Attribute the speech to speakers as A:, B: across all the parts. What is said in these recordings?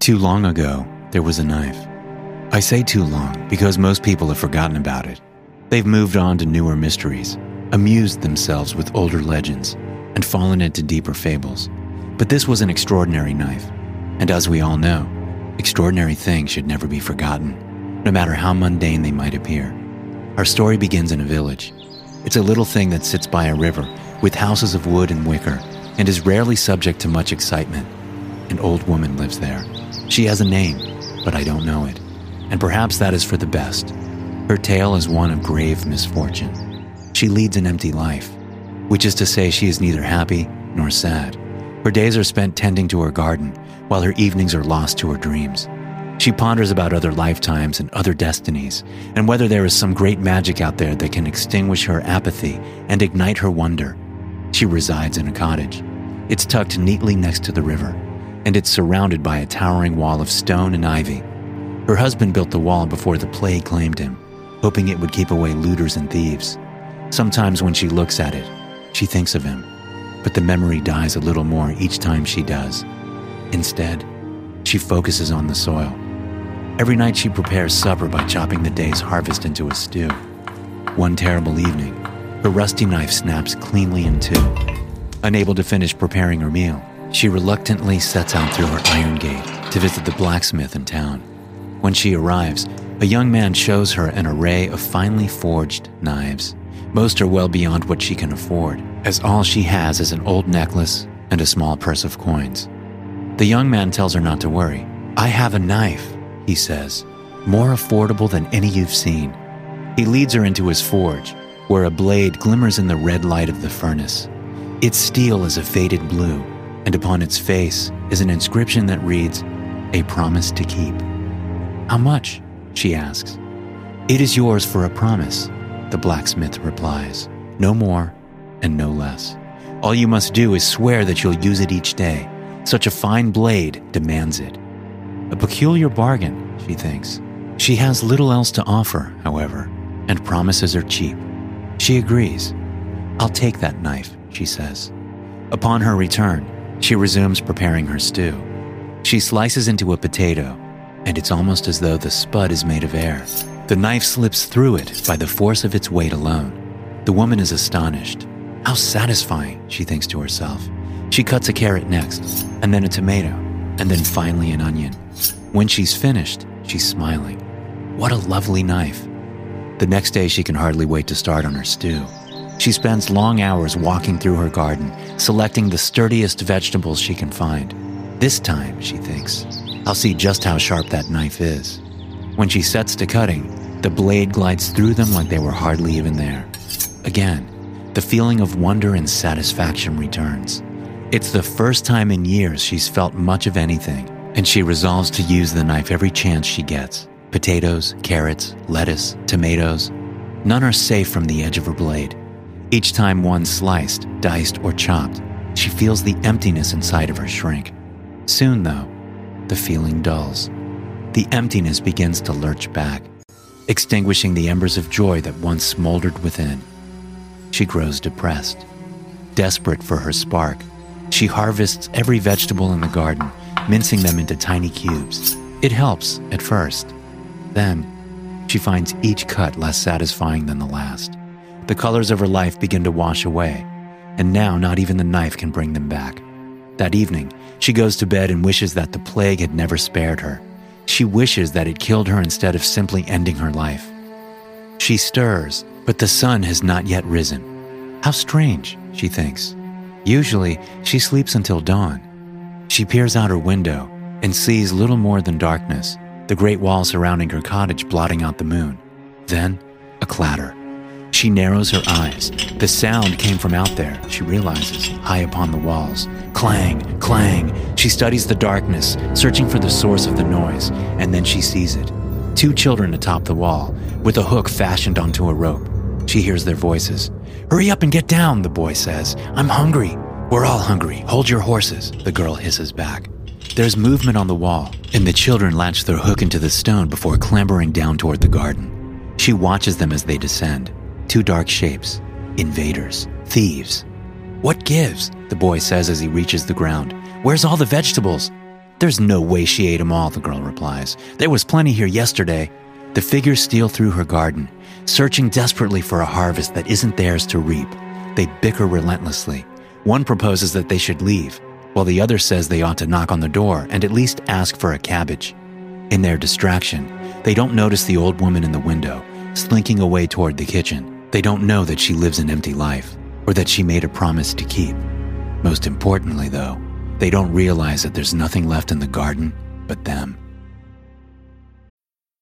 A: Too long ago, there was a knife. I say too long because most people have forgotten about it. They've moved on to newer mysteries, amused themselves with older legends, and fallen into deeper fables. But this was an extraordinary knife. And as we all know, extraordinary things should never be forgotten, no matter how mundane they might appear. Our story begins in a village. It's a little thing that sits by a river with houses of wood and wicker and is rarely subject to much excitement. An old woman lives there. She has a name, but I don't know it. And perhaps that is for the best. Her tale is one of grave misfortune. She leads an empty life, which is to say, she is neither happy nor sad. Her days are spent tending to her garden, while her evenings are lost to her dreams. She ponders about other lifetimes and other destinies, and whether there is some great magic out there that can extinguish her apathy and ignite her wonder. She resides in a cottage. It's tucked neatly next to the river, and it's surrounded by a towering wall of stone and ivy. Her husband built the wall before the plague claimed him, hoping it would keep away looters and thieves. Sometimes when she looks at it, she thinks of him, but the memory dies a little more each time she does. Instead, she focuses on the soil. Every night she prepares supper by chopping the day's harvest into a stew. One terrible evening, her rusty knife snaps cleanly in two. Unable to finish preparing her meal, she reluctantly sets out through her iron gate to visit the blacksmith in town. When she arrives, a young man shows her an array of finely forged knives. Most are well beyond what she can afford, as all she has is an old necklace and a small purse of coins. The young man tells her not to worry. I have a knife, he says, more affordable than any you've seen. He leads her into his forge, where a blade glimmers in the red light of the furnace. Its steel is a faded blue, and upon its face is an inscription that reads, A promise to keep. How much? she asks. It is yours for a promise, the blacksmith replies. No more and no less. All you must do is swear that you'll use it each day. Such a fine blade demands it. A peculiar bargain, she thinks. She has little else to offer, however, and promises are cheap. She agrees. I'll take that knife, she says. Upon her return, she resumes preparing her stew. She slices into a potato, and it's almost as though the spud is made of air. The knife slips through it by the force of its weight alone. The woman is astonished. How satisfying, she thinks to herself. She cuts a carrot next, and then a tomato, and then finally an onion. When she's finished, she's smiling. What a lovely knife. The next day, she can hardly wait to start on her stew. She spends long hours walking through her garden, selecting the sturdiest vegetables she can find. This time, she thinks, I'll see just how sharp that knife is. When she sets to cutting, the blade glides through them like they were hardly even there. Again, the feeling of wonder and satisfaction returns. It's the first time in years she's felt much of anything, and she resolves to use the knife every chance she gets. Potatoes, carrots, lettuce, tomatoes. None are safe from the edge of her blade. Each time one sliced, diced, or chopped, she feels the emptiness inside of her shrink. Soon, though, the feeling dulls. The emptiness begins to lurch back, extinguishing the embers of joy that once smoldered within. She grows depressed. Desperate for her spark, she harvests every vegetable in the garden, mincing them into tiny cubes. It helps at first. Then, she finds each cut less satisfying than the last. The colors of her life begin to wash away, and now not even the knife can bring them back. That evening, she goes to bed and wishes that the plague had never spared her. She wishes that it killed her instead of simply ending her life. She stirs, but the sun has not yet risen. How strange, she thinks. Usually, she sleeps until dawn. She peers out her window and sees little more than darkness, the great wall surrounding her cottage blotting out the moon. Then, a clatter. She narrows her eyes. The sound came from out there, she realizes, high upon the walls. Clang, clang. She studies the darkness, searching for the source of the noise, and then she sees it. Two children atop the wall, with a hook fashioned onto a rope. She hears their voices. Hurry up and get down, the boy says. I'm hungry. We're all hungry. Hold your horses, the girl hisses back. There's movement on the wall, and the children latch their hook into the stone before clambering down toward the garden. She watches them as they descend. Two dark shapes invaders, thieves. What gives? The boy says as he reaches the ground. Where's all the vegetables? There's no way she ate 'em all, the girl replies. There was plenty here yesterday. The figures steal through her garden, searching desperately for a harvest that isn't theirs to reap. They bicker relentlessly. One proposes that they should leave, while the other says they ought to knock on the door and at least ask for a cabbage. In their distraction, they don't notice the old woman in the window, slinking away toward the kitchen. They don't know that she lives an empty life, or that she made a promise to keep. Most importantly, though, they don't realize that there's nothing left in the garden but them.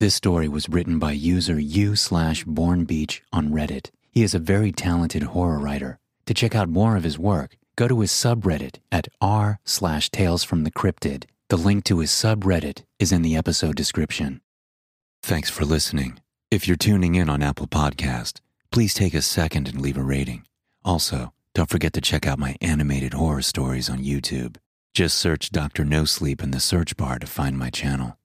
A: This story was written by user u slash bornbeach on Reddit. He is a very talented horror writer. To check out more of his work, go to his subreddit at r slash tales from the cryptid. The link to his subreddit is in the episode description. Thanks for listening. If you're tuning in on Apple Podcast, please take a second and leave a rating. Also, don't forget to check out my animated horror stories on YouTube. Just search Dr. No Sleep in the search bar to find my channel.